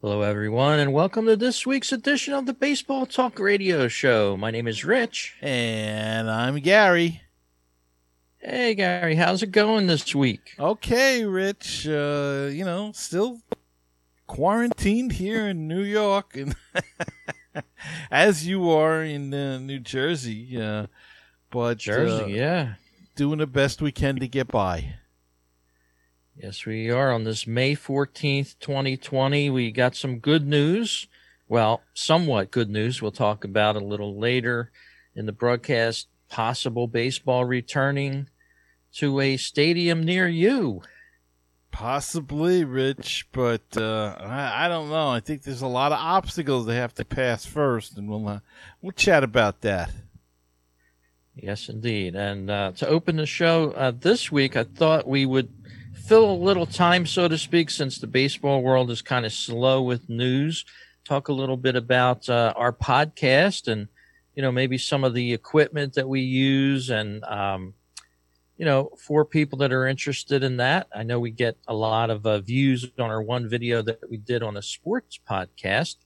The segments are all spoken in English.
Hello, everyone, and welcome to this week's edition of the Baseball Talk Radio Show. My name is Rich. And I'm Gary. Hey, Gary, how's it going this week? Okay, Rich. Uh, you know, still quarantined here in New York, and as you are in uh, New Jersey. Uh, but Jersey, uh, yeah. doing the best we can to get by. Yes, we are on this May 14th, 2020. We got some good news. Well, somewhat good news. We'll talk about a little later in the broadcast. Possible baseball returning to a stadium near you. Possibly, Rich, but uh, I, I don't know. I think there's a lot of obstacles they have to pass first, and we'll uh, we'll chat about that. Yes, indeed. And uh, to open the show uh, this week, I thought we would fill a little time, so to speak, since the baseball world is kind of slow with news. Talk a little bit about uh, our podcast and, you know, maybe some of the equipment that we use and, um, you know, for people that are interested in that. I know we get a lot of uh, views on our one video that we did on a sports podcast.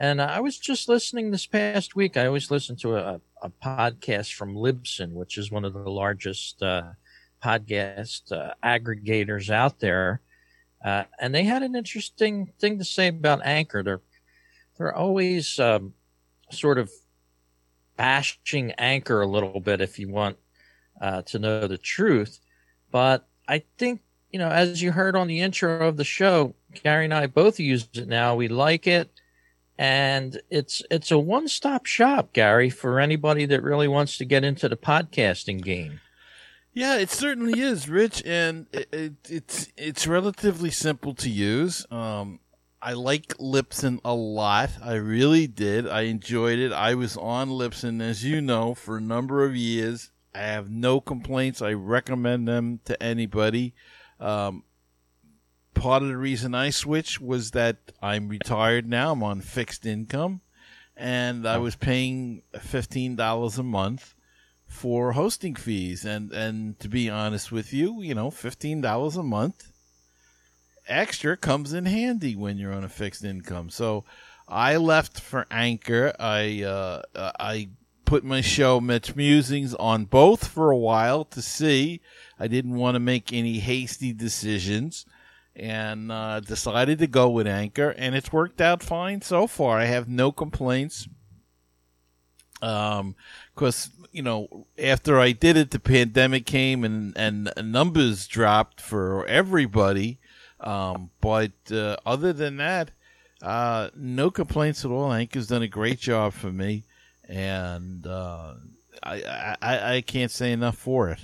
And I was just listening this past week. I always listen to a, a podcast from Libsyn, which is one of the largest uh, podcast uh, aggregators out there, uh, and they had an interesting thing to say about Anchor. They're they're always um, sort of bashing Anchor a little bit, if you want uh, to know the truth. But I think you know, as you heard on the intro of the show, Gary and I both use it now. We like it. And it's it's a one stop shop, Gary, for anybody that really wants to get into the podcasting game. Yeah, it certainly is, Rich, and it, it, it's it's relatively simple to use. Um, I like Libsyn a lot. I really did. I enjoyed it. I was on Libsyn, as you know, for a number of years. I have no complaints. I recommend them to anybody. Um, part of the reason I switched was that I'm retired now. I'm on fixed income, and I was paying fifteen dollars a month for hosting fees. And and to be honest with you, you know, fifteen dollars a month extra comes in handy when you're on a fixed income. So I left for Anchor. I uh, I put my show Mitch Musings on both for a while to see. I didn't want to make any hasty decisions and uh, decided to go with Anchor, and it's worked out fine so far. I have no complaints. Um, because you know, after I did it, the pandemic came and and numbers dropped for everybody. Um, but uh, other than that, uh, no complaints at all. Anchor's done a great job for me, and uh, I, I I can't say enough for it.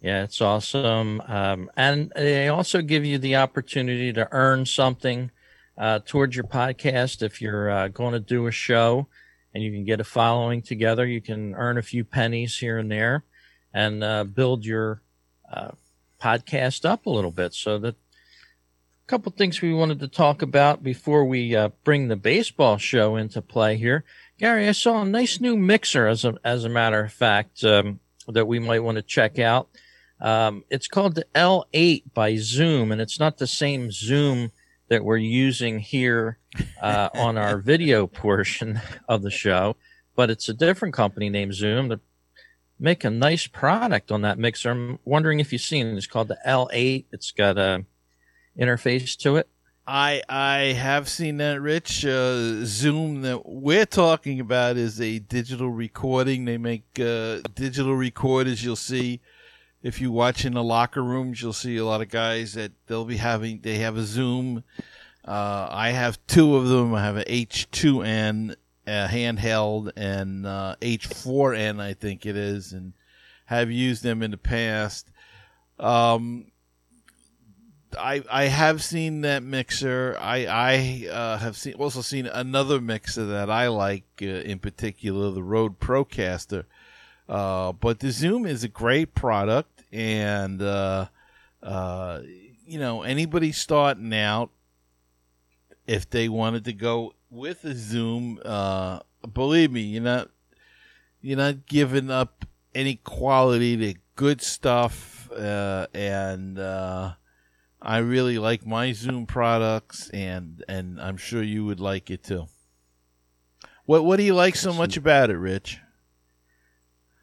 Yeah, it's awesome. Um, and they also give you the opportunity to earn something uh, towards your podcast. If you're uh, going to do a show and you can get a following together, you can earn a few pennies here and there and uh, build your uh, podcast up a little bit. So that a couple things we wanted to talk about before we uh, bring the baseball show into play here. Gary, I saw a nice new mixer as a, as a matter of fact um, that we might want to check out. Um, it's called the L8 by Zoom, and it's not the same Zoom that we're using here uh, on our video portion of the show, but it's a different company named Zoom that make a nice product on that mixer. I'm wondering if you've seen it. It's called the L8. It's got a interface to it. I I have seen that, Rich. Uh, Zoom that we're talking about is a digital recording. They make uh, digital recorders. You'll see if you watch in the locker rooms, you'll see a lot of guys that they'll be having. They have a Zoom. Uh, I have two of them. I have an H2n uh, handheld and uh, H4n, I think it is, and have used them in the past. Um, I I have seen that mixer. I I uh, have seen also seen another mixer that I like uh, in particular, the Rode Procaster. Uh, but the Zoom is a great product, and uh, uh, you know anybody starting out, if they wanted to go with a Zoom, uh, believe me, you're not you're not giving up any quality to good stuff, uh, and uh, I really like my Zoom products, and and I'm sure you would like it too. What what do you like so much about it, Rich?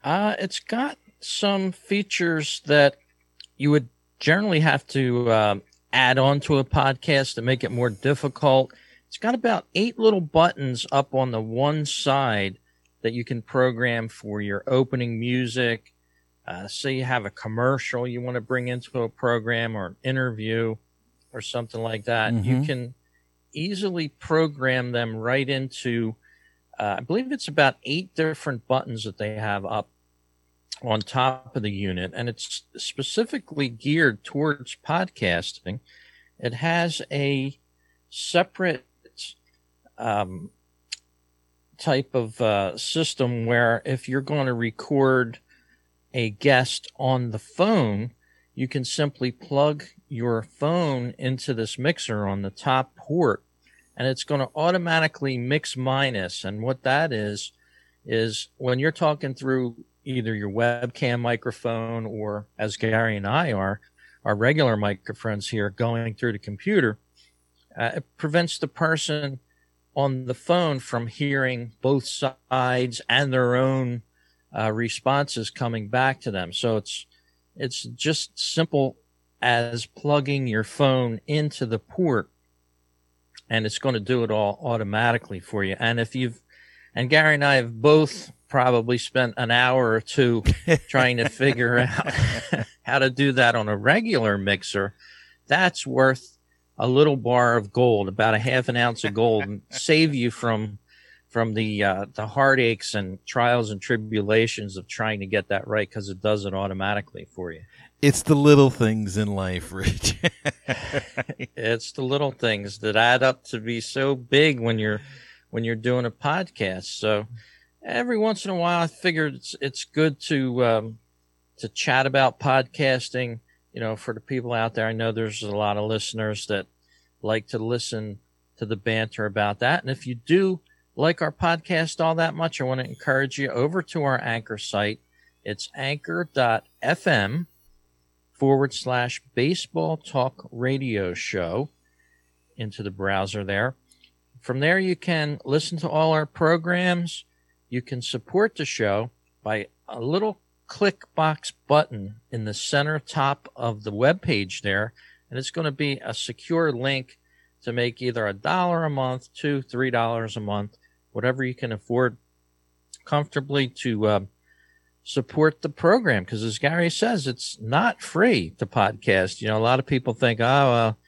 Uh, it's got some features that you would generally have to uh, add on to a podcast to make it more difficult. It's got about eight little buttons up on the one side that you can program for your opening music. Uh, say you have a commercial you want to bring into a program or an interview or something like that. Mhm. You can easily program them right into, uh, I believe it's about eight different buttons that they have up on top of the unit, and it's specifically geared towards podcasting. It has a separate um, type of uh, system where if you're going to record a guest on the phone, you can simply plug your phone into this mixer on the top port and it's going to automatically mix minus. And what that is, is when you're talking through either your webcam microphone or as Gary and I are, our regular microphones here going through the computer, uh, it prevents the person on the phone from hearing both sides and their own uh, responses coming back to them. So it's it's just simple as plugging your phone into the port, and it's going to do it all automatically for you. And if you've and Gary and I have both probably spent an hour or two trying to figure out how to do that on a regular mixer. That's worth a little bar of gold, about a half an ounce of gold, and save you from from the uh, the heartaches and trials and tribulations of trying to get that right because it does it automatically for you. It's the little things in life, Rich. It's the little things that add up to be so big when you're when you're doing a podcast. So every once in a while, I figured it's it's good to um, to chat about podcasting. You know, for the people out there, I know there's a lot of listeners that like to listen to the banter about that. And if you do like our podcast all that much, I want to encourage you over to our anchor site. It's anchor.fm forward slash baseball talk radio show into the browser there. From there, you can listen to all our programs. You can support the show by a little click box button in the center top of the web page there. And it's going to be a secure link to make either a dollar a month, two, three dollars a month, whatever you can afford comfortably to uh, support the program. Because as Gary says, it's not free to podcast. You know, a lot of people think, oh, well,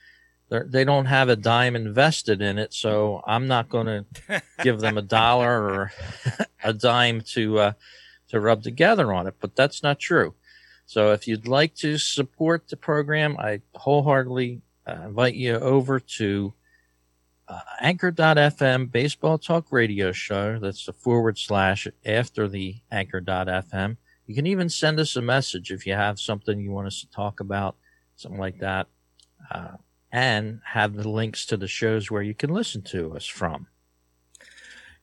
they're- they don't have a dime invested in it, so I'm not going to give them a dollar or a dime to uh, to rub together on it. But that's not true. So if you'd like to support the program, I wholeheartedly uh, invite you over to uh, anchor.fm baseball talk radio show. That's the forward slash after the anchor.fm. You can even send us a message if you have something you want us to talk about, something like that, uh, and have the links to the shows where you can listen to us from.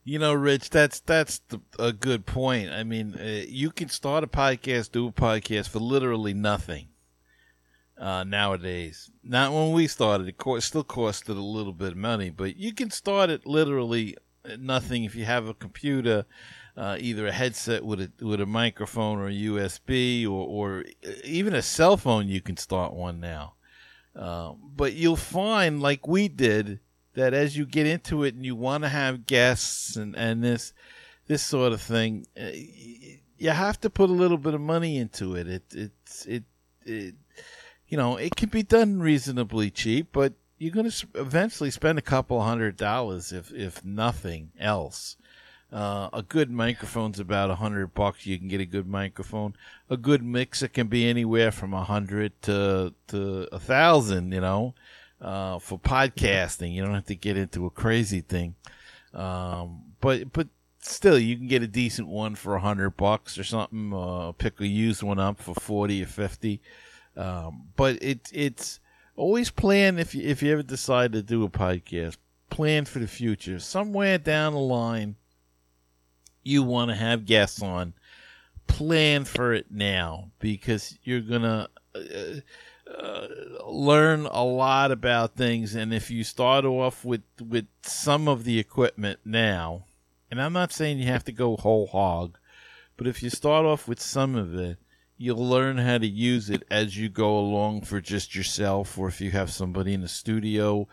You know, Rich, that's that's the, a good point. I mean, uh, you can start a podcast, do a podcast for literally nothing uh, nowadays. Not when we started; it co- still costed a little bit of money, but you can start it literally nothing if you have a computer, uh, either a headset with a with a microphone or a USB, or or even a cell phone. You can start one now. Uh, but you'll find, like we did, that as you get into it and you want to have guests and, and this this sort of thing, uh, you have to put a little bit of money into it. It it's it, it you know it can be done reasonably cheap, but you're going to eventually spend a couple hundred dollars if if nothing else. Uh, a good microphone's about a hundred bucks. You can get a good microphone. A good mixer can be anywhere from a hundred to to a thousand. You know, uh, for podcasting. You don't have to get into a crazy thing. Um, but but still, you can get a decent one for a hundred bucks or something. Uh, pick a used one up for forty or fifty. Um, but it it's always plan if you if you ever decide to do a podcast, plan for the future. Somewhere down the line, you want to have guests on. Plan for it now because you're gonna. Uh, uh, learn a lot about things. And if you start off with with some of the equipment now, and I'm not saying you have to go whole hog, but if you start off with some of it, you'll learn how to use it as you go along for just yourself, or if you have somebody in the studio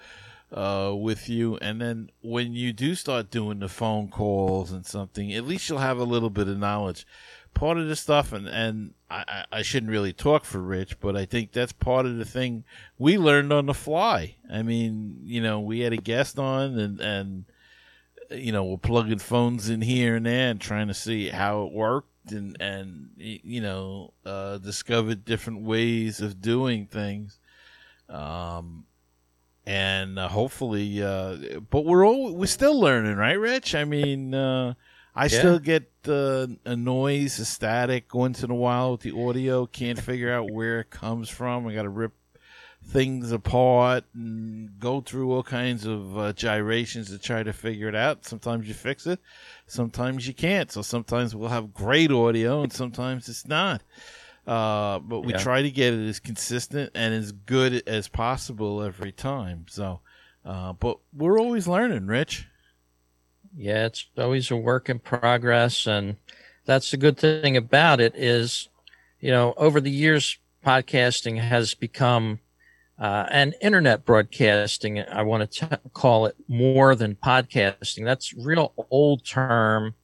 uh, with you. And then when you do start doing the phone calls and something, at least you'll have a little bit of knowledge. Part of the stuff, and, and I, I shouldn't really talk for Rich, but I think that's part of the thing we learned on the fly. I mean, you know, we had a guest on and, and, you know, we're plugging phones in here and there and trying to see how it worked and, and, you know, uh, discovered different ways of doing things. Um, and uh, hopefully, uh, but we're all, we're still learning, right, Rich? I mean, uh, I yeah. still get uh, a noise, a static once in a while with the audio. Can't figure out where it comes from. I got to rip things apart and go through all kinds of uh, gyrations to try to figure it out. Sometimes you fix it, sometimes you can't. So sometimes we'll have great audio, and sometimes it's not. Uh, but we yeah. try to get it as consistent and as good as possible every time. So, uh, but we're always learning, Rich. Yeah, it's always a work in progress, and that's the good thing about it is, you know, over the years, podcasting has become uh, and internet broadcasting. I want to t- call it more than podcasting. That's real old term.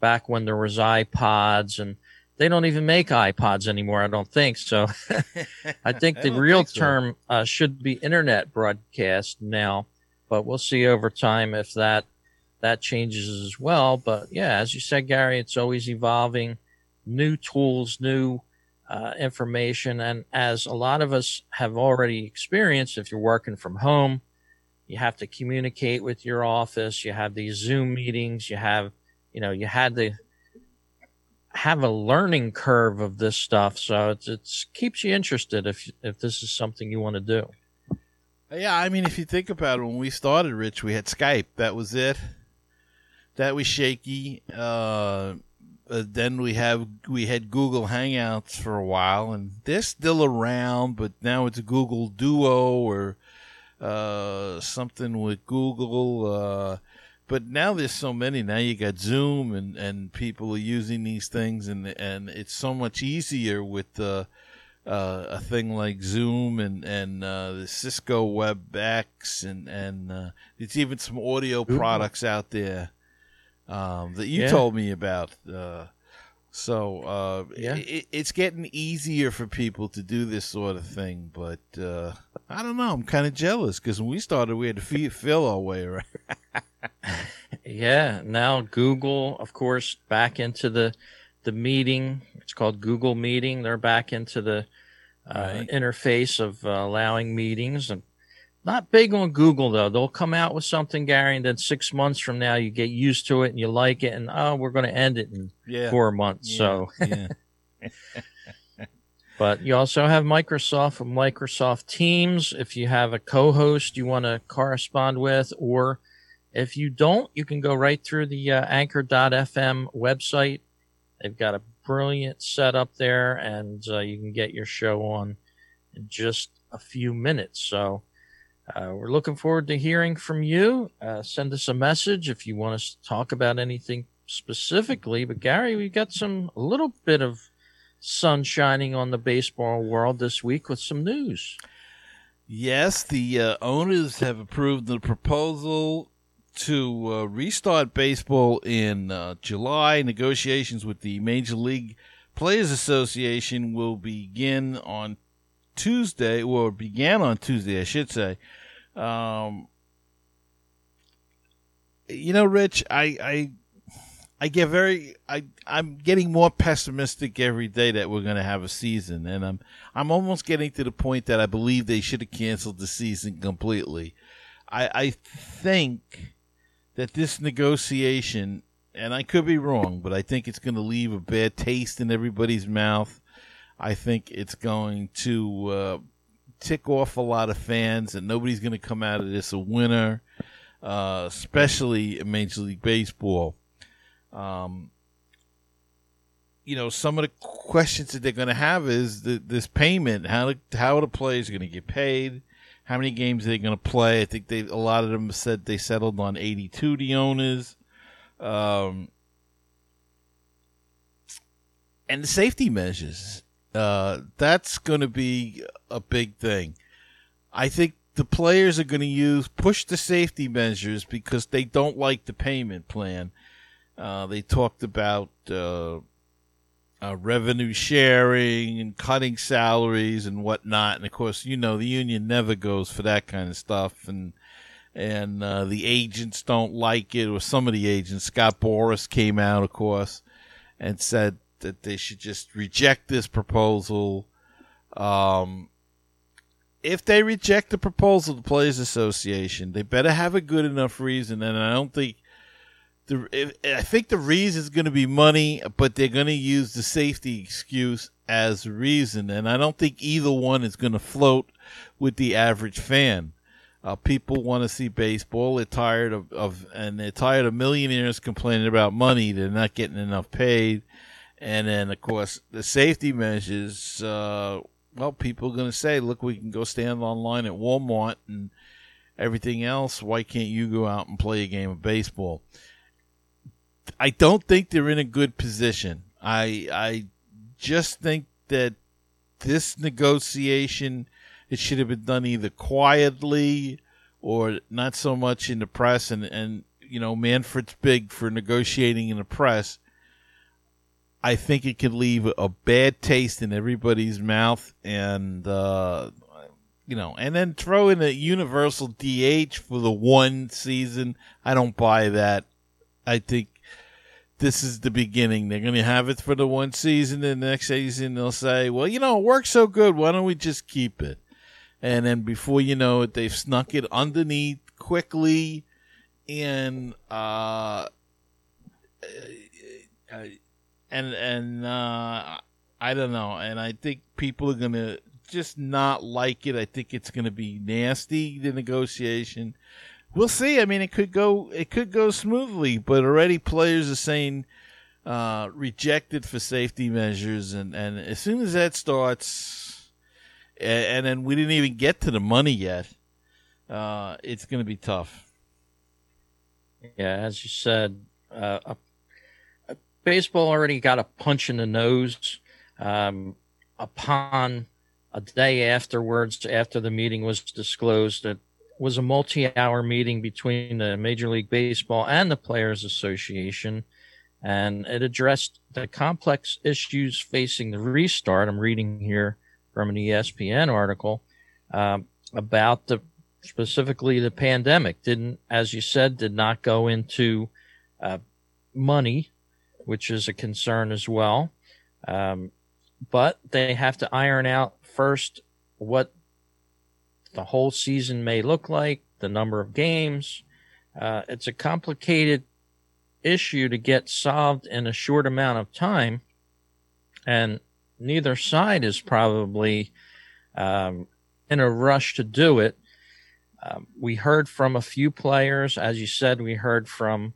Back when there was iPods and they don't even make iPods anymore. I don't think so. I think the I real think so. term uh, should be internet broadcast now, but we'll see over time if that that changes as well. But yeah, as you said, Gary, it's always evolving. New tools, new uh, information, and as a lot of us have already experienced, if you're working from home, you have to communicate with your office. You have these Zoom meetings. You have, you know, you had the have a learning curve of this stuff. So it's, it's keeps you interested if if this is something you want to do. Yeah, I mean, if you think about it, when we started, Rich, we had Skype. That was it. That was shaky. Uh, uh, then we have we had Google Hangouts for a while, and they're still around, but now it's Google Duo or uh, something with Google. Uh, but now there's so many. Now you got Zoom, and, and people are using these things, and and it's so much easier with uh, uh, a thing like Zoom and and uh, the Cisco WebEx, and and uh, there's even some audio Ooh. products out there um, that you yeah. told me about. Uh, so uh, yeah. It, it's getting easier for people to do this sort of thing, but uh, I don't know. I'm kind of jealous because when we started, we had to fill our way around. yeah. Now Google, of course, back into the the meeting. It's called Google Meeting. They're back into the uh, right. interface of uh, allowing meetings and not big on Google though. They'll come out with something, Gary, and then six months from now you get used to it and you like it, and oh, we're going to end it in yeah. four months. Yeah. So, yeah. but you also have Microsoft and Microsoft Teams. If you have a co-host you want to correspond with, or if you don't, you can go right through the uh, Anchor.fm website. They've got a brilliant setup there, and uh, you can get your show on in just a few minutes. So uh, we're looking forward to hearing from you. Uh, send us a message if you want us to talk about anything specifically. But Gary, we've got some a little bit of sun shining on the baseball world this week with some news. Yes, the uh, owners have approved the proposal to uh, restart baseball in uh, July. Negotiations with the Major League Players Association will begin on Tuesday, or began on Tuesday, I should say. Um, you know, Rich, I, I, I get very, I, I'm getting more pessimistic every day that we're going to have a season, and I'm, I'm almost getting to the point that I believe they should have canceled the season completely. I, I think that this negotiation, and I could be wrong, but I think it's going to leave a bad taste in everybody's mouth. I think it's going to uh, tick off a lot of fans, and nobody's going to come out of this a winner, uh, especially in Major League Baseball. Um, you know, some of the questions that they're going to have is the, this payment. How how are the players going to get paid? How many games are they going to play? I think they a lot of them said they settled on 82. The owners, um, and the safety measures. Uh, that's going to be a big thing. I think the players are going to use push the safety measures because they don't like the payment plan. Uh, they talked about uh, uh, revenue sharing and cutting salaries and whatnot. And of course, you know the union never goes for that kind of stuff. And and uh, the agents don't like it, or some of the agents. Scott Boras came out, of course, and said that they should just reject this proposal. Um, if they reject the proposal, the Players Association, they better have a good enough reason. And I don't think the I think the reason is going to be money, but they're going to use the safety excuse as reason, and I don't think either one is going to float with the average fan. Uh, people want to see baseball. They're tired of, of and they're tired of millionaires complaining about money. They're not getting enough paid, and then of course the safety measures. Uh, well, people are going to say, "Look, we can go stand online at Walmart and everything else. Why can't you go out and play a game of baseball?" I don't think they're in a good position. I I just think that this negotiation it should have been done either quietly or not so much in the press and and you know Manfred's big for negotiating in the press. I think it could leave a bad taste in everybody's mouth and uh, you know, and then throw in a universal DH for the one season. I don't buy that. I think this is the beginning. They're going to have it for the one season. The next season, they'll say, well, you know, it works so good. Why don't we just keep it? And then before you know it, they've snuck it underneath quickly. And, uh, and, and, uh, I don't know. And I think people are going to just not like it. I think it's going to be nasty, the negotiation we'll see. I mean, it could go it could go smoothly, but already players are saying uh, rejected for safety measures, and and as soon as that starts, and, and then we didn't even get to the money yet. Uh, it's going to be tough. Yeah, as you said, uh, baseball already got a punch in the nose um, upon a day afterwards, after the meeting was disclosed, that was a multi-hour meeting between the Major League Baseball and the Players Association, and it addressed the complex issues facing the restart. I'm reading here from an ESPN article um, about the specifically the pandemic. Didn't, as you said, did not go into uh, money, which is a concern as well. Um, but they have to iron out first what the whole season may look like, the number of games. Uh, it's a complicated issue to get solved in a short amount of time, and neither side is probably um, in a rush to do it. Um, we heard from a few players, as you said, we heard from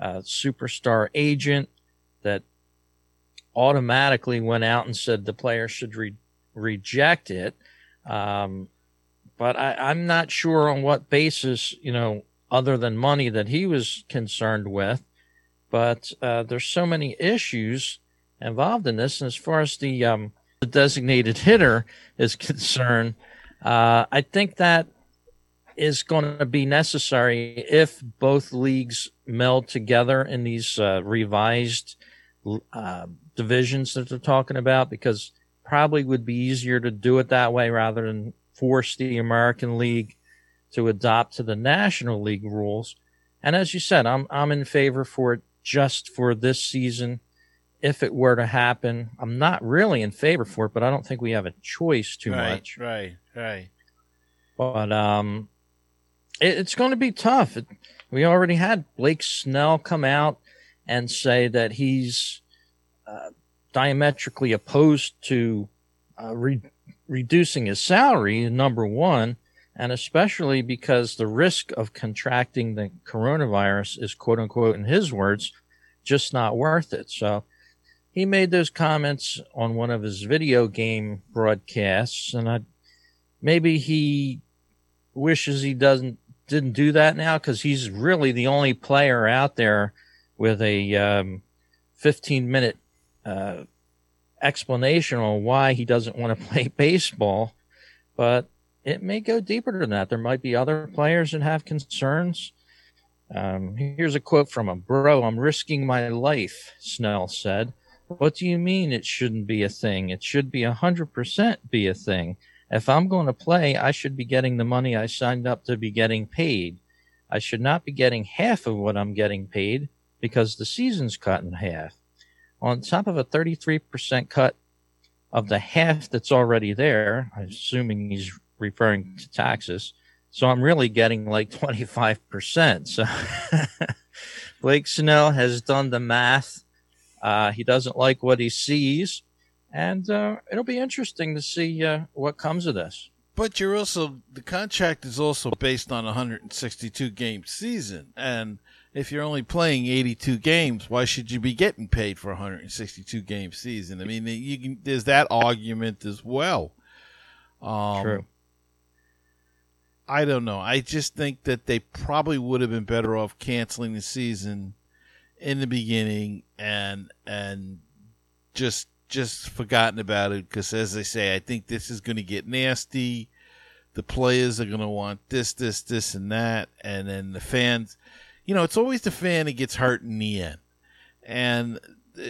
a superstar agent that automatically went out and said the player should re- reject it. Um, but I, am not sure on what basis, you know, other than money that he was concerned with. But uh, there's so many issues involved in this. And as far as the, um, the designated hitter is concerned, uh, I think that is going to be necessary if both leagues meld together in these uh, revised uh, divisions that they're talking about, because probably would be easier to do it that way rather than force the American League to adopt to the National League rules. And as you said, I'm I'm in favor for it just for this season. If it were to happen, I'm not really in favor for it, but I don't think we have a choice too right, much. Right, right. But um, it, it's going to be tough. It, we already had Blake Snell come out and say that he's uh, diametrically opposed to uh, re- reducing his salary, number one, and especially because the risk of contracting the coronavirus is quote unquote, in his words, just not worth it. So he made those comments on one of his video game broadcasts, and I maybe he wishes he doesn't didn't do that now because he's really the only player out there with a um, 15 minute uh, explanation on why he doesn't want to play baseball. But it may go deeper than that. There might be other players that have concerns. Um, here's a quote from him Bro, I'm risking my life, Snell said. What do you mean it shouldn't be a thing? It should be a 100% be a thing. If I'm going to play, I should be getting the money I signed up to be getting paid. I should not be getting half of what I'm getting paid because the season's cut in half. On top of a 33% cut of the half that's already there, I'm assuming he's referring to taxes. So I'm really getting like 25%. So Blake Snell has done the math. Uh, he doesn't like what he sees. And uh, it'll be interesting to see uh, what comes of this. But you're also, the contract is also based on a 162 game season. And if you're only playing 82 games, why should you be getting paid for a 162 game season? I mean, you can, there's that argument as well. Um, True. I don't know. I just think that they probably would have been better off canceling the season in the beginning and and just just forgotten about it because as I say, I think this is going to get nasty. The players are going to want this, this, this, and that, and then the fans. You know, it's always the fan that gets hurt in the end, and uh,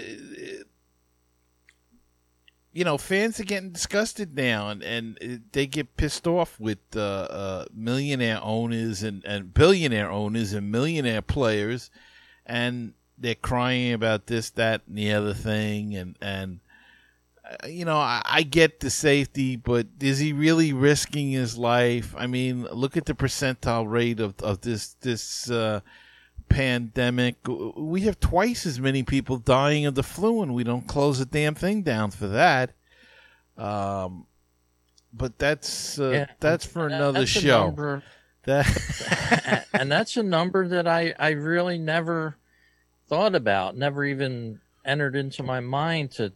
you know, fans are getting disgusted now, and, and they get pissed off with uh, uh, millionaire owners and, and billionaire owners and millionaire players, and they're crying about this, that, and the other thing, and and uh, you know, I, I get the safety, but is he really risking his life? I mean, look at the percentile rate of of this this. Uh, pandemic, we have twice as many people dying of the flu, and we don't close the damn thing down for that. Um, but that's uh, yeah, that's for another that's show. Number, that and that's a number that I I really never thought about, never even entered into my mind to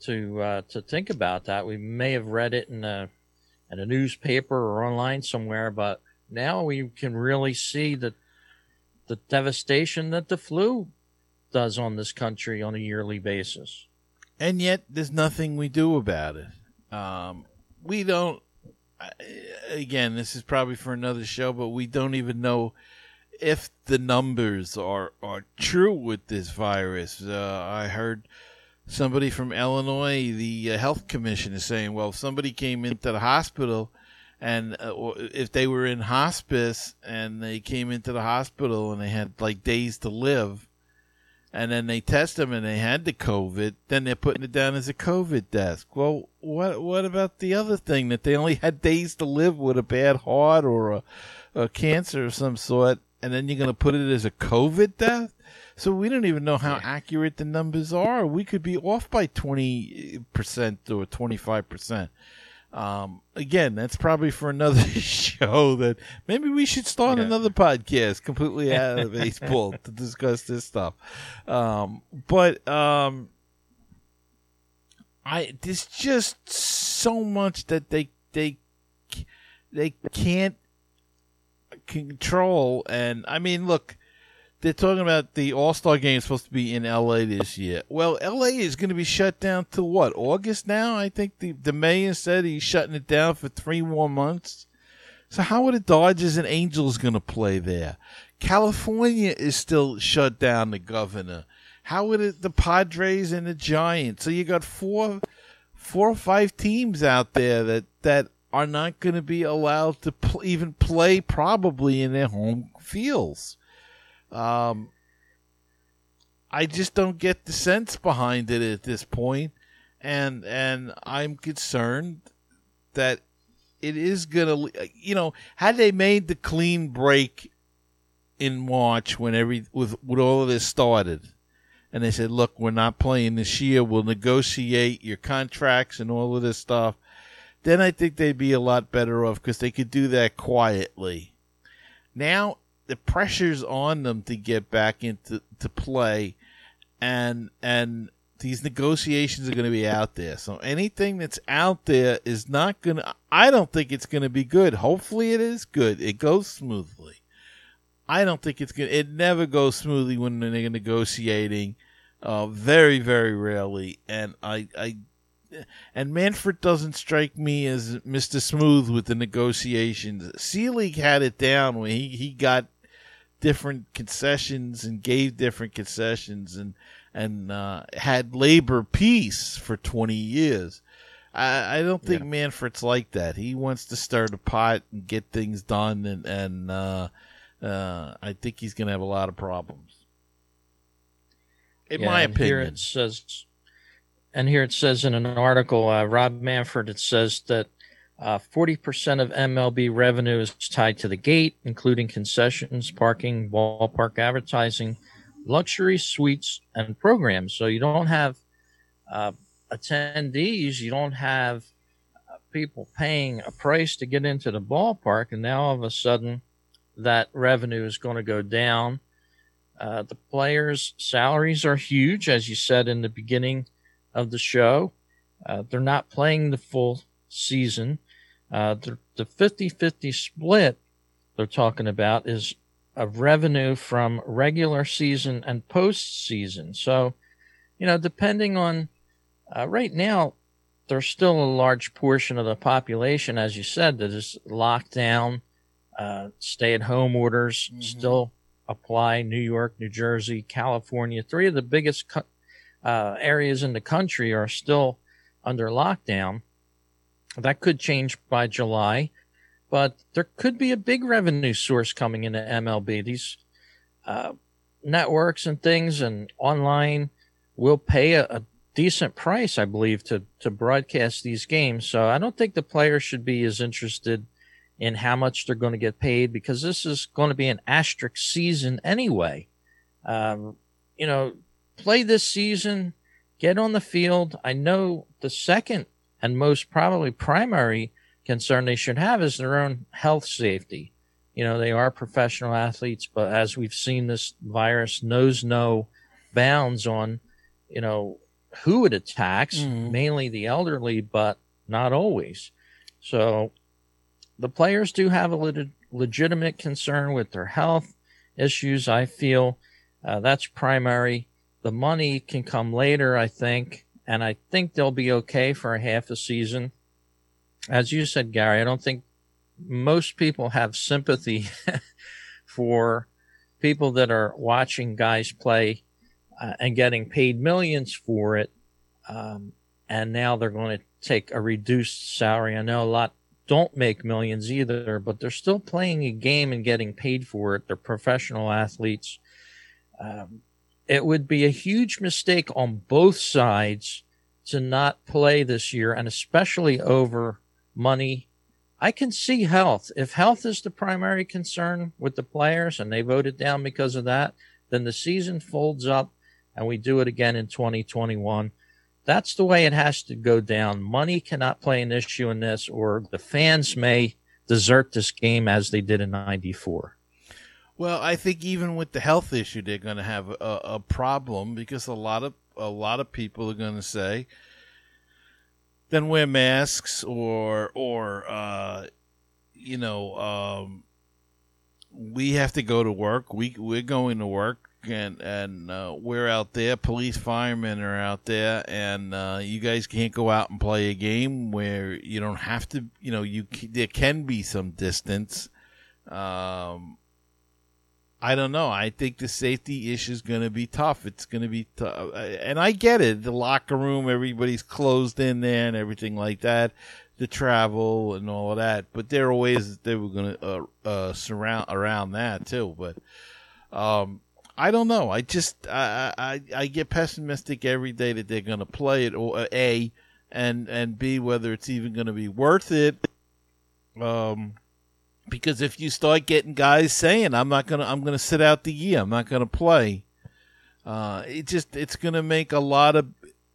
to uh, to think about that. We may have read it in a in a newspaper or online somewhere, but now we can really see that the devastation that the flu does on this country on a yearly basis. And yet, there's nothing we do about it. Um, we don't. Again, this is probably for another show, but we don't even know if the numbers are are true with this virus. Uh, I heard somebody from Illinois, the uh, health commission, is saying, well, if somebody came into the hospital and uh, if they were in hospice and they came into the hospital and they had like days to live and then they test them and they had the covid then they're putting it down as a covid death well what what about the other thing that they only had days to live with a bad heart or a, a cancer of some sort and then you're going to put it as a covid death so we don't even know how accurate the numbers are. We could be off by 20% or 25% um, again, that's probably for another show that maybe we should start yeah. another podcast completely out of baseball to discuss this stuff. Um, but, um, I, there's just so much that they, they, they can't control. And I mean, look, they're talking about the All Star game supposed to be in L.A. this year. Well, L.A. is going to be shut down to what August now? I think the the mayor said he's shutting it down for three more months. So how are the Dodgers and Angels going to play there? California is still shut down. The governor. How are the, the Padres and the Giants? So you got four, four or five teams out there that that are not going to be allowed to pl- even play probably in their home fields. Um, I just don't get the sense behind it at this point, and and I'm concerned that it is gonna. You know, had they made the clean break in March when every with with all of this started, and they said, "Look, we're not playing this year. We'll negotiate your contracts and all of this stuff." Then I think they'd be a lot better off because they could do that quietly. Now the pressure's on them to get back into to play, and and these negotiations are going to be out there. So anything that's out there is not going to, I don't think it's going to be good. Hopefully it is good. It goes smoothly. I don't think it's good. It never goes smoothly when they're negotiating. Uh, very, very rarely. And I, I, and Manfred doesn't strike me as Mr. Smooth with the negotiations. Selig had it down when he, he got different concessions and gave different concessions and and uh, had labor peace for 20 years. I, I don't think yeah. Manfred's like that. He wants to start a pot and get things done, and and uh, uh, I think he's going to have a lot of problems. In yeah, my opinion, here it says, and here it says in an article, uh, Rob Manfred, it says that uh, 40% of MLB revenue is tied to the gate, including concessions, parking, ballpark advertising, luxury suites, and programs. So you don't have uh, attendees, you don't have uh, people paying a price to get into the ballpark, and now all of a sudden that revenue is going to go down. Uh, the players' salaries are huge, as you said in the beginning of the show. Uh, they're not playing the full season. Uh, the 50 50 split they're talking about is of revenue from regular season and postseason. So, you know, depending on uh, right now, there's still a large portion of the population, as you said, that is locked down. Uh, stay at home orders mm-hmm. still apply. New York, New Jersey, California, three of the biggest co- uh, areas in the country are still under lockdown. That could change by July, but there could be a big revenue source coming into MLB. These uh, networks and things and online will pay a, a decent price, I believe, to to broadcast these games. So I don't think the players should be as interested in how much they're going to get paid because this is going to be an asterisk season anyway. Um, you know, play this season, get on the field. I know the second and most probably primary concern they should have is their own health safety. You know, they are professional athletes, but as we've seen, this virus knows no bounds on, you know, who it attacks, mm. mainly the elderly, but not always. So the players do have a leg- legitimate concern with their health issues. I feel uh, that's primary. The money can come later, I think and I think they'll be okay for half a season. As you said, Gary, I don't think most people have sympathy for people that are watching guys play uh, and getting paid millions for it. Um, and now they're going to take a reduced salary. I know a lot don't make millions either, but they're still playing a game and getting paid for it. They're professional athletes. Um, it would be a huge mistake on both sides to not play this year, and especially over money. I can see health. If health is the primary concern with the players and they voted down because of that, then the season folds up and we do it again in 2021. That's the way it has to go down. Money cannot play an issue in this, or the fans may desert this game as they did in 94. Well, I think even with the health issue, they're going to have a, a problem because a lot of a lot of people are going to say, then wear masks or or uh, you know um, we have to go to work. We we're going to work and and uh, we're out there. Police, firemen are out there, and uh, you guys can't go out and play a game where you don't have to. You know, you there can be some distance. Um, I don't know. I think the safety issue is going to be tough. It's going to be tough. And I get it. The locker room, everybody's closed in there and everything like that. The travel and all of that. But there are ways that they were going to uh, uh, surround around that too. But um, I don't know. I just I, I I get pessimistic every day that they're going to play it or a and and b whether it's even going to be worth it. Um, because if you start getting guys saying I'm not gonna I'm gonna sit out the year, I'm not gonna play, uh, it just it's gonna make a lot of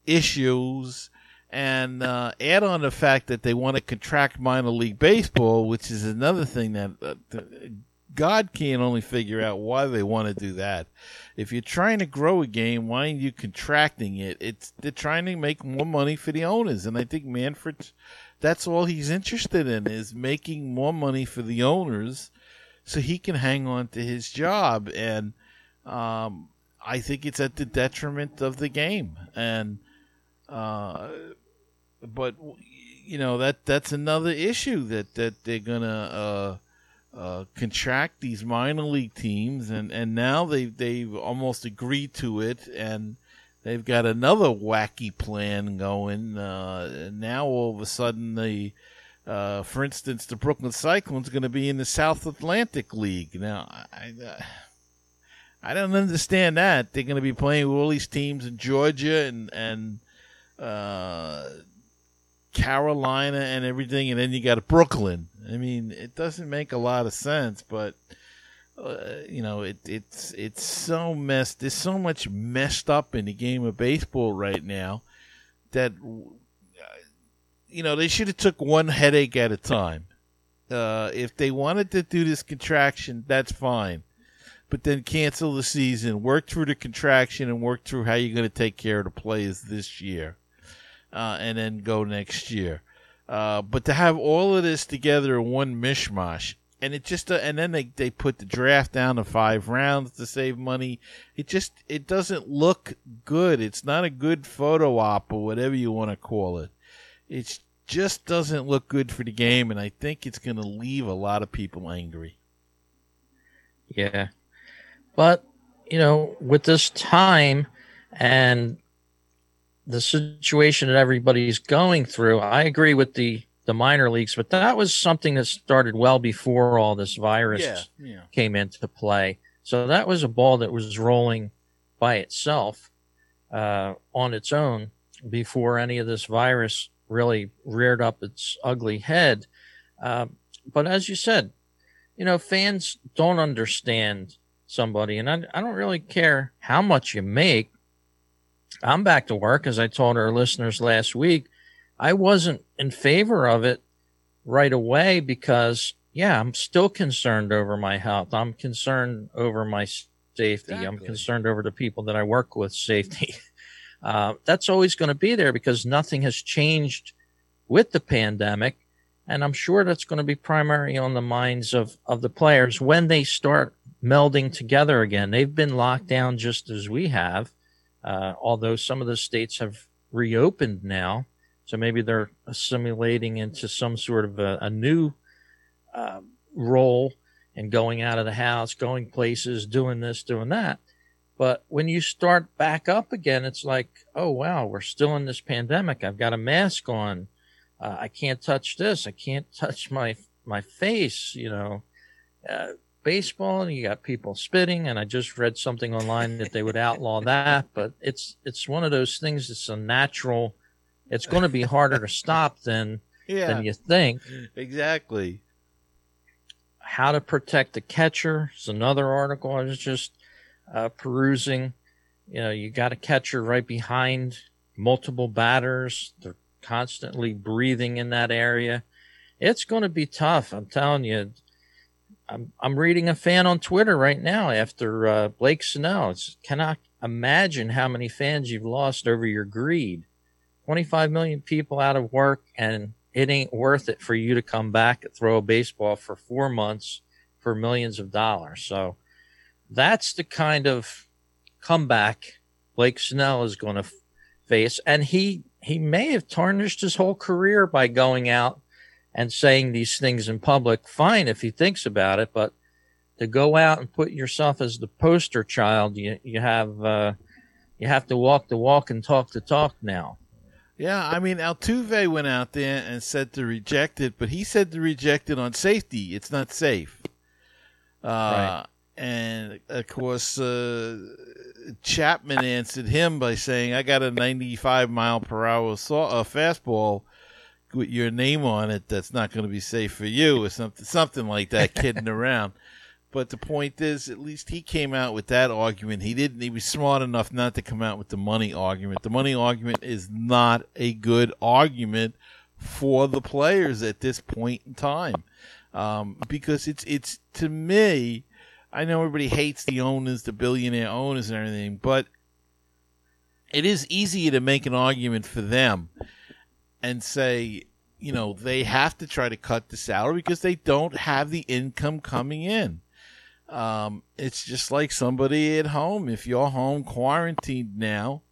issues. And uh, add on the fact that they want to contract minor league baseball, which is another thing that uh, God can only figure out why they want to do that. If you're trying to grow a game, why are you contracting it? It's they're trying to make more money for the owners, and I think Manfred's that's all he's interested in is making more money for the owners, so he can hang on to his job. And um, I think it's at the detriment of the game. And uh, but you know that that's another issue that that they're gonna uh, uh, contract these minor league teams, and and now they they've almost agreed to it, and they've got another wacky plan going. Uh, now all of a sudden the uh, for instance, the Brooklyn Cyclones going to be in the South Atlantic League. Now, I, I don't understand that. They're going to be playing with all these teams in Georgia and and uh, Carolina and everything, and then you got Brooklyn. I mean, it doesn't make a lot of sense, but uh, you know, it, it's it's so messed. There's so much messed up in the game of baseball right now that you know they should have took one headache at a time. Uh, if they wanted to do this contraction, that's fine, but then cancel the season, work through the contraction, and work through how you're going to take care of the players this year uh, and then go next year. Uh, but to have all of this together in one mishmash, and it just uh, and then they they put the draft down to five rounds to save money. It just it doesn't look good. It's not a good photo op or whatever you want to call it. It just doesn't look good for the game, and I think it's going to leave a lot of people angry. Yeah, but you know, with this time and the situation that everybody's going through, I agree with the the minor leagues, but that was something that started well before all this virus yeah, yeah. came into play. So that was a ball that was rolling by itself uh, on its own before any of this virus really reared up its ugly head. Uh, but as you said, you know, fans don't understand somebody, and I, I don't really care how much you make I'm back to work, as I told our listeners last week. I wasn't in favor of it right away because, yeah, I'm still concerned over my health. I'm concerned over my safety. Exactly. I'm concerned over the people that I work with safety. Uh, that's always going to be there because nothing has changed with the pandemic. And I'm sure that's going to be primary on the minds of, of the players when they start melding together again. They've been locked down just as we have. Uh, although some of the states have reopened now, so maybe they're assimilating into some sort of a, a new uh, role and going out of the house, going places, doing this, doing that. But when you start back up again, it's like, oh wow, we're still in this pandemic. I've got a mask on. Uh, I can't touch this. I can't touch my my face. You know, uh, baseball and you got people spitting and i just read something online that they would outlaw that but it's it's one of those things it's a natural it's going to be harder to stop than yeah, than you think. Exactly. How to protect the catcher is another article i was just uh, perusing. You know you got a catcher right behind multiple batters. They're constantly breathing in that area. It's going to be tough i'm telling you. I'm I'm reading a fan on Twitter right now after uh, Blake Snell. It's, cannot imagine how many fans you've lost over your greed. 25 million people out of work, and it ain't worth it for you to come back and throw a baseball for four months for millions of dollars. So that's the kind of comeback Blake Snell is going to face, and he he may have tarnished his whole career by going out and saying these things in public, fine if he thinks about it, but to go out and put yourself as the poster child, you you have uh, you have to walk the walk and talk the talk now. Yeah, I mean Altuve went out there and said to reject it, but he said to reject it on safety. It's not safe. Uh, right. And of course, uh, Chapman answered him by saying, "I got a 95 mile per hour saw- uh, fastball." with your name on it that's not going to be safe for you or something something like that kidding around but the point is at least he came out with that argument he didn't he was smart enough not to come out with the money argument the money argument is not a good argument for the players at this point in time um, because it's it's to me. I know everybody hates the owners, the billionaire owners, and everything, but it is easier to make an argument for them and say, you know, they have to try to cut the salary because they don't have the income coming in. Um, it's just like somebody at home. If you're home quarantined now,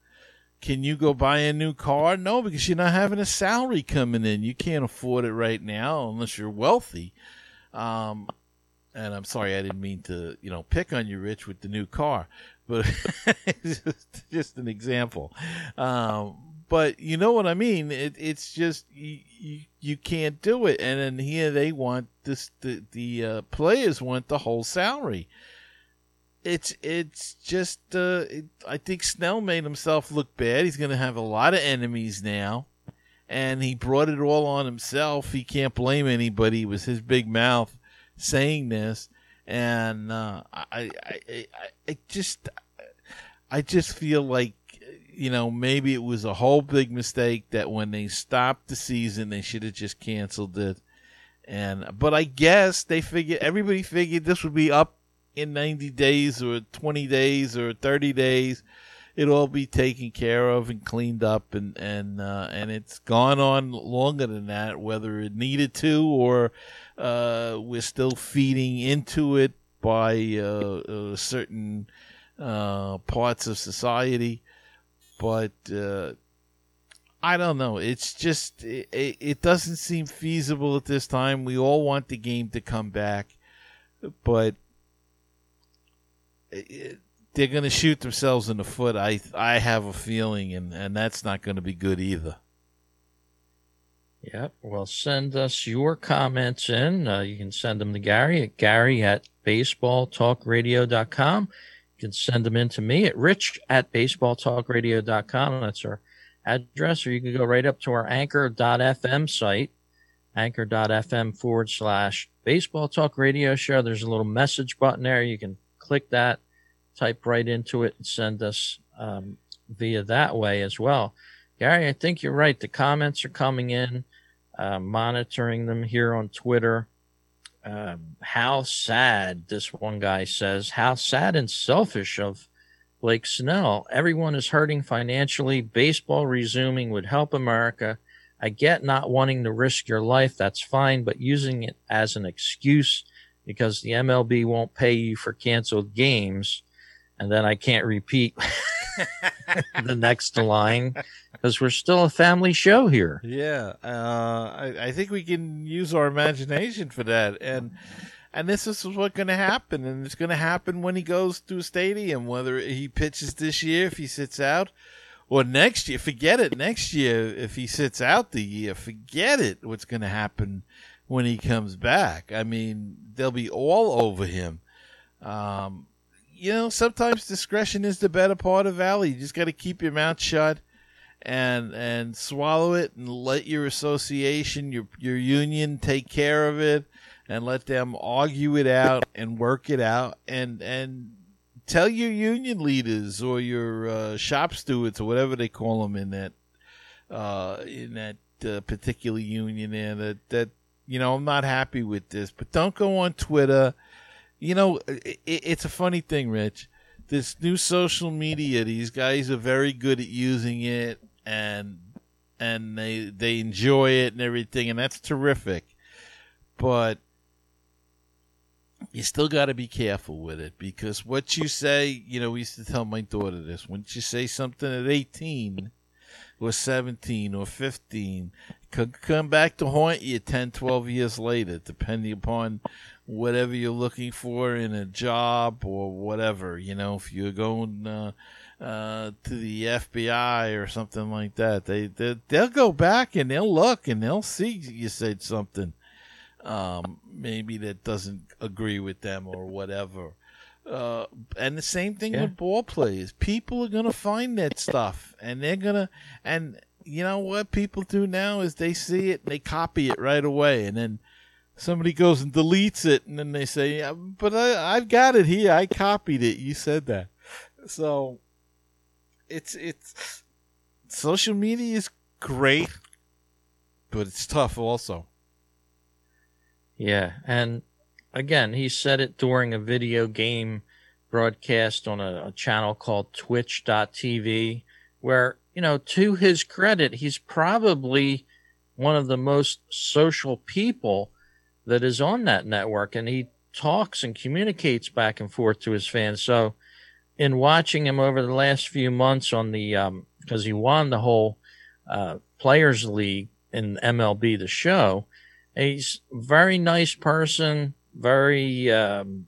can you go buy a new car? No, because you're not having a salary coming in. You can't afford it right now unless you're wealthy. Um, and I'm sorry, I didn't mean to, you know, pick on you, Rich, with the new car, but just, just an example. Um, but you know what I mean. It, it's just you, you, you can't do it, and then here they want this. The the uh, players want the whole salary. It's it's just. Uh, it, I think Snell made himself look bad. He's going to have a lot of enemies now, and he brought it all on himself. He can't blame anybody. It was his big mouth saying this, and uh, I, I I I just I just feel like you know, maybe it was a whole big mistake that when they stopped the season, they should have just canceled it. And but I guess they figured everybody figured this would be up in 90 days or 20 days or 30 days. It'll all be taken care of and cleaned up, and and uh, and it's gone on longer than that, whether it needed to or uh, we're still feeding into it by uh, uh certain uh, parts of society but uh, I don't know. It's just it, it, doesn't seem feasible at this time. We all want the game to come back, but it, they're going to shoot themselves in the foot. I I have a feeling, and and that's not going to be good either. Yep. Well, send us your comments in. Uh, you can send them to Gary at Gary at baseballtalkradio.com can send them in to me at rich at baseballtalkradio.com. That's our address, or you can go right up to our anchor.fm site, anchor.fm forward slash baseball talk radio show. There's a little message button there. You can click that, type right into it, and send us um, via that way as well. Gary, I think you're right. The comments are coming in, uh, monitoring them here on Twitter. Um, how sad, this one guy says, how sad and selfish of Blake Snell. Everyone is hurting financially. Baseball resuming would help America. I get not wanting to risk your life. That's fine, but using it as an excuse because the MLB won't pay you for canceled games. And then I can't repeat the next line because we're still a family show here. Yeah, uh, I, I, think we can use our imagination for that, and and this is what's going to happen, and it's going to happen when he goes to a stadium, whether he pitches this year if he sits out, or next year. Forget it. Next year, if he sits out the year, forget it. What's going to happen when he comes back? I mean, they'll be all over him. Um, you know, sometimes discretion is the better part of valor. You just got to keep your mouth shut and and swallow it and let your association, your your union take care of it and let them argue it out and work it out and and tell your union leaders or your uh, shop stewards or whatever they call them in that uh, in that uh, particular union there that that you know I'm not happy with this, but don't go on Twitter you know, it, it's a funny thing, Rich. This new social media, these guys are very good at using it, and and they they enjoy it and everything, and that's terrific. But you still got to be careful with it because what you say, you know, we used to tell my daughter this: once you say something at eighteen or seventeen or fifteen, could come back to haunt you 10, 12 years later, depending upon whatever you're looking for in a job or whatever. You know, if you're going uh, uh, to the FBI or something like that, they, they they'll go back and they'll look and they'll see you said something um, maybe that doesn't agree with them or whatever. Uh, and the same thing yeah. with ball players. People are gonna find that stuff, and they're gonna. And you know what people do now is they see it, and they copy it right away, and then somebody goes and deletes it, and then they say, yeah, "But I, I've got it here. I copied it. You said that." So it's it's social media is great, but it's tough also. Yeah, and again, he said it during a video game broadcast on a, a channel called Twitch.tv, where you know, to his credit, he's probably one of the most social people that is on that network, and he talks and communicates back and forth to his fans. So, in watching him over the last few months on the, um, because um, he won the whole uh, Players League in MLB The Show, he's very nice person, very, um,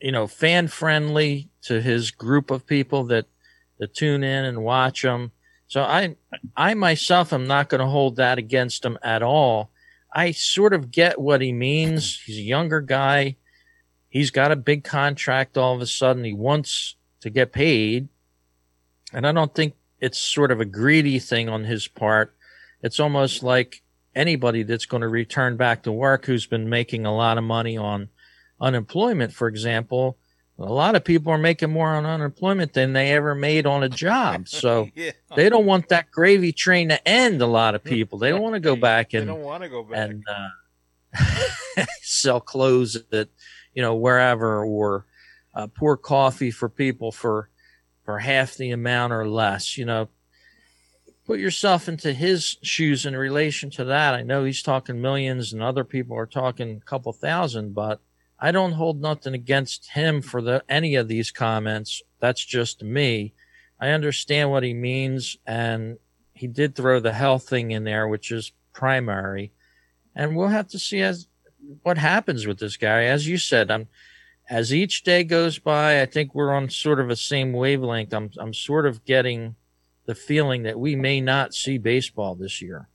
you know, fan friendly to his group of people that that tune in and watch him. So I, I myself am not going to hold that against him at all. I sort of get what he means. He's a younger guy. He's got a big contract all of a sudden. He wants to get paid. And I don't think it's sort of a greedy thing on his part. It's almost like anybody that's going to return back to work who's been making a lot of money on unemployment, for example, a lot of people are making more on unemployment than they ever made on a job. So yeah. they don't want that gravy train to end. A lot of people they don't want to go back and they don't want to go back and uh, sell clothes at you know wherever or uh, pour coffee for people for for half the amount or less. You know, put yourself into his shoes in relation to that. I know he's talking millions, and other people are talking a couple thousand, but I don't hold nothing against him for the any of these comments. That's just me. I understand what he means, and he did throw the health thing in there, which is primary. And we'll have to see as what happens with this guy. As you said, I'm as each day goes by, I think we're on sort of a same wavelength. I'm I'm sort of getting the feeling that we may not see baseball this year.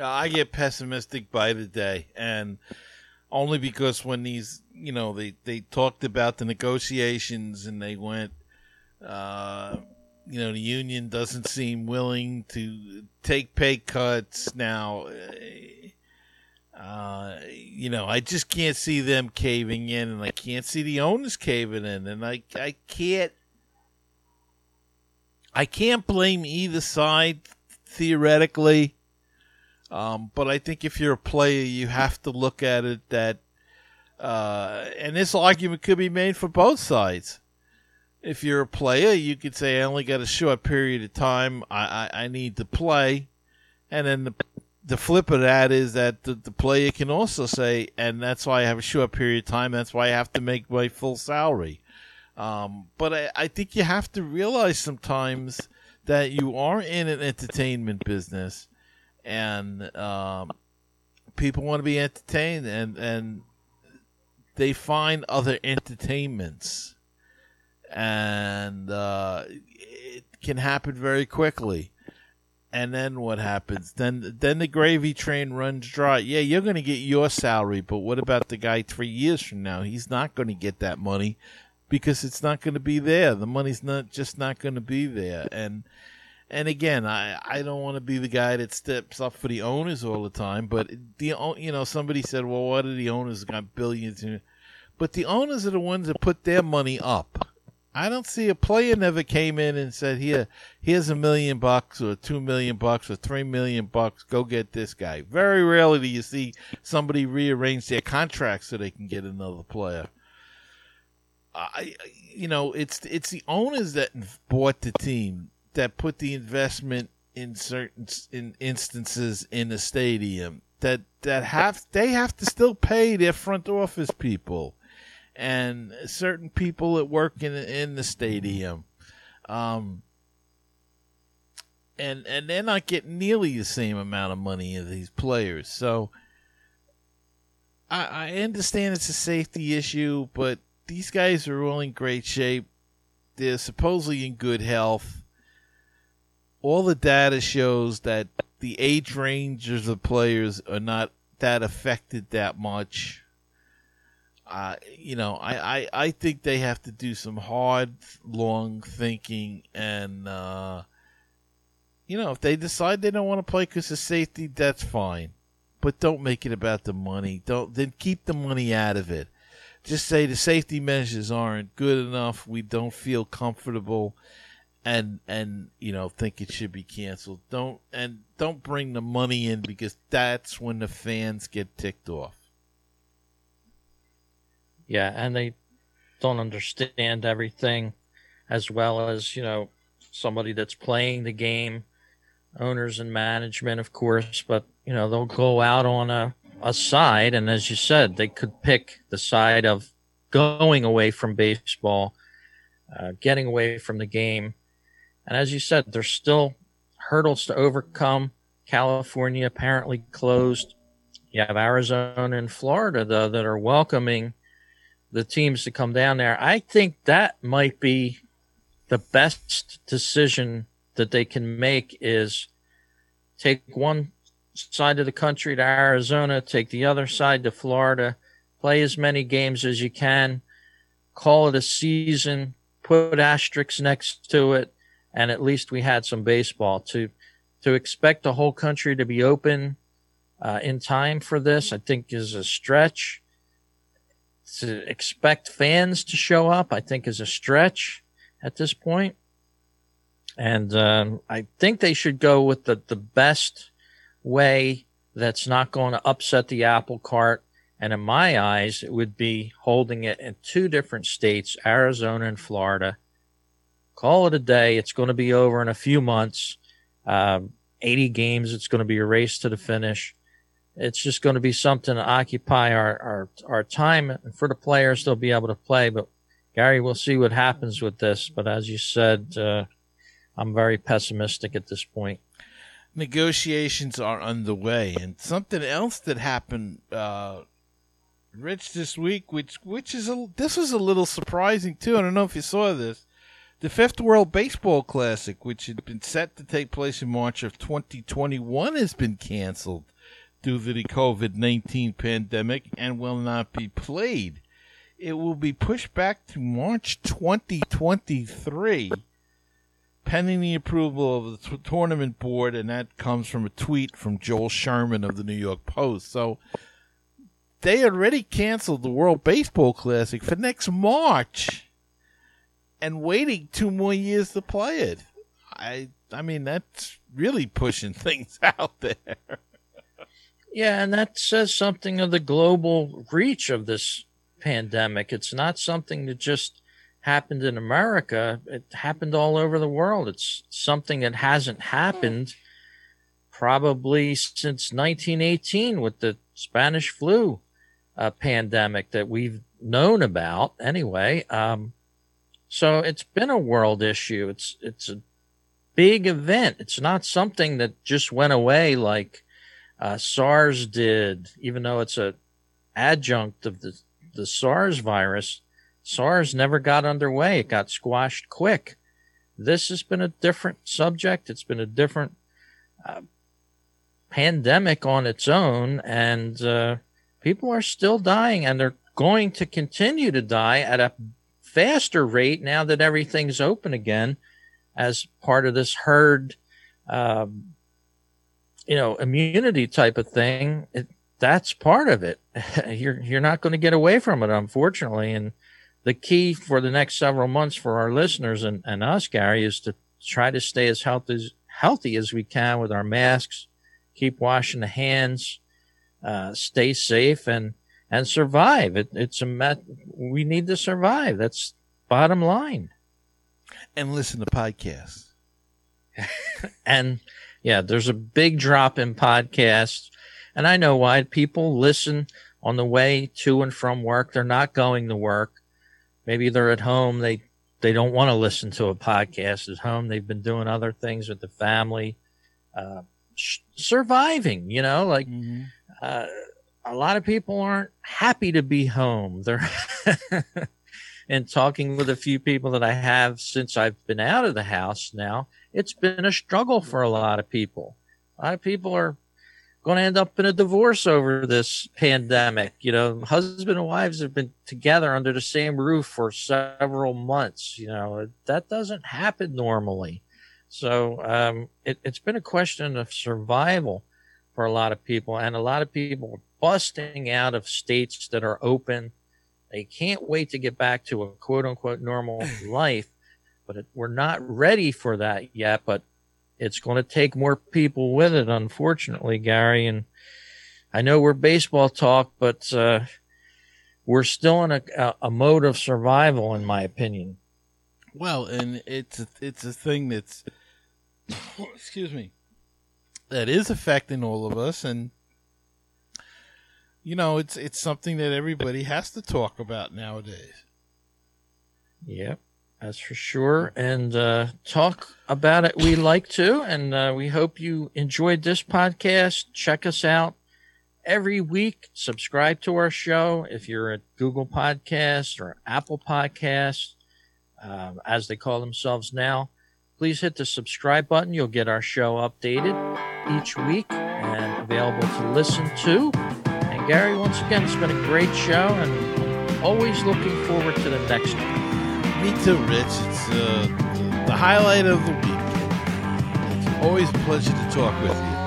I get pessimistic by the day, and only because when these you know they they talked about the negotiations and they went uh you know the union doesn't seem willing to take pay cuts now uh you know i just can't see them caving in and i can't see the owners caving in and i i can't i can't blame either side theoretically um, but I think if you're a player, you have to look at it that, uh, and this argument could be made for both sides. If you're a player, you could say, I only got a short period of time. I, I, I need to play. And then the, the flip of that is that the, the player can also say, and that's why I have a short period of time. That's why I have to make my full salary. Um, but I, I think you have to realize sometimes that you are in an entertainment business and um, people want to be entertained, and and they find other entertainments, and uh, it can happen very quickly. And then what happens? Then then the gravy train runs dry. Yeah, you're going to get your salary, but what about the guy three years from now? He's not going to get that money because it's not going to be there. The money's not just not going to be there, and and again, I, I don't want to be the guy that steps up for the owners all the time, but the you know somebody said, well, what are the owners got billions? But the owners are the ones that put their money up. I don't see a player never came in and said, here, here's a million bucks or two million bucks or three million bucks. Go get this guy. Very rarely do you see somebody rearrange their contract so they can get another player. I, you know, it's it's the owners that bought the team that put the investment in certain in instances in the stadium that that have they have to still pay their front office people and certain people that work in in the stadium. Um and and they're not getting nearly the same amount of money as these players. So I, I understand it's a safety issue but these guys are all in great shape. They're supposedly in good health all the data shows that the age ranges of players are not that affected that much. Uh, you know, I, I, I think they have to do some hard, long thinking, and uh, you know, if they decide they don't want to play because of safety, that's fine. But don't make it about the money. Don't then keep the money out of it. Just say the safety measures aren't good enough. We don't feel comfortable and and you know think it should be canceled. Don't and don't bring the money in because that's when the fans get ticked off. Yeah, and they don't understand everything as well as, you know, somebody that's playing the game, owners and management, of course, but, you know, they'll go out on a, a side. And as you said, they could pick the side of going away from baseball, uh, getting away from the game. And as you said, there's still hurdles to overcome. California apparently closed. You have Arizona and Florida, though, that are welcoming the teams to come down there. I think that might be the best decision that they can make is take one side of the country to Arizona, take the other side to Florida, play as many games as you can, call it a season, put asterisks next to it, and at least we had some baseball to to expect the whole country to be open uh, in time for this. I think is a stretch. To expect fans to show up, I think, is a stretch at this point. And um, I think they should go with the, the best way that's not going to upset the apple cart. And in my eyes, it would be holding it in two different states, Arizona and Florida. Call it a day. It's going to be over in a few months. Um, 80 games. It's going to be a race to the finish. It's just going to be something to occupy our, our, our time and for the players, they'll be able to play. But Gary, we'll see what happens with this. But as you said, uh, I'm very pessimistic at this point. Negotiations are underway, and something else that happened, uh, Rich, this week, which which is a this was a little surprising too. I don't know if you saw this. The fifth World Baseball Classic, which had been set to take place in March of 2021, has been canceled due to the COVID 19 pandemic and will not be played. It will be pushed back to March 2023, pending the approval of the t- tournament board, and that comes from a tweet from Joel Sherman of the New York Post. So they already canceled the World Baseball Classic for next March and waiting two more years to play it. I I mean that's really pushing things out there. Yeah, and that says something of the global reach of this pandemic. It's not something that just happened in America. It happened all over the world. It's something that hasn't happened probably since 1918 with the Spanish flu uh, pandemic that we've known about anyway. Um, so it's been a world issue. It's it's a big event. It's not something that just went away like uh, SARS did, even though it's a adjunct of the the SARS virus. SARS never got underway. It got squashed quick. This has been a different subject. It's been a different uh, pandemic on its own, and uh, people are still dying, and they're going to continue to die at a faster rate now that everything's open again as part of this herd, um, you know, immunity type of thing. It, that's part of it. you're you're not going to get away from it, unfortunately. And the key for the next several months for our listeners and, and us, Gary, is to try to stay as healthy as healthy as we can with our masks, keep washing the hands, uh, stay safe, and and survive. It, it's a met. We need to survive. That's bottom line. And listen to podcasts. and yeah, there's a big drop in podcasts, and I know why. People listen on the way to and from work. They're not going to work. Maybe they're at home. They they don't want to listen to a podcast at home. They've been doing other things with the family, uh, sh- surviving. You know, like. Mm-hmm. Uh, a lot of people aren't happy to be home. They're and talking with a few people that I have since I've been out of the house now, it's been a struggle for a lot of people. A lot of people are going to end up in a divorce over this pandemic. You know, husband and wives have been together under the same roof for several months. You know, that doesn't happen normally. So um, it, it's been a question of survival for a lot of people, and a lot of people busting out of states that are open. They can't wait to get back to a quote unquote normal life, but it, we're not ready for that yet. But it's going to take more people with it, unfortunately, Gary. And I know we're baseball talk, but uh, we're still in a, a, a mode of survival, in my opinion. Well, and it's a, it's a thing that's excuse me that is affecting all of us, and you know it's it's something that everybody has to talk about nowadays. Yep, that's for sure. And uh, talk about it we like to, and uh, we hope you enjoyed this podcast. Check us out every week. Subscribe to our show if you're at Google Podcasts or Apple Podcasts, um, as they call themselves now. Please hit the subscribe button. You'll get our show updated each week and available to listen to. Gary, once again, it's been a great show, and always looking forward to the next one. Me too, Rich. It's uh, the highlight of the week. It's always a pleasure to talk with you.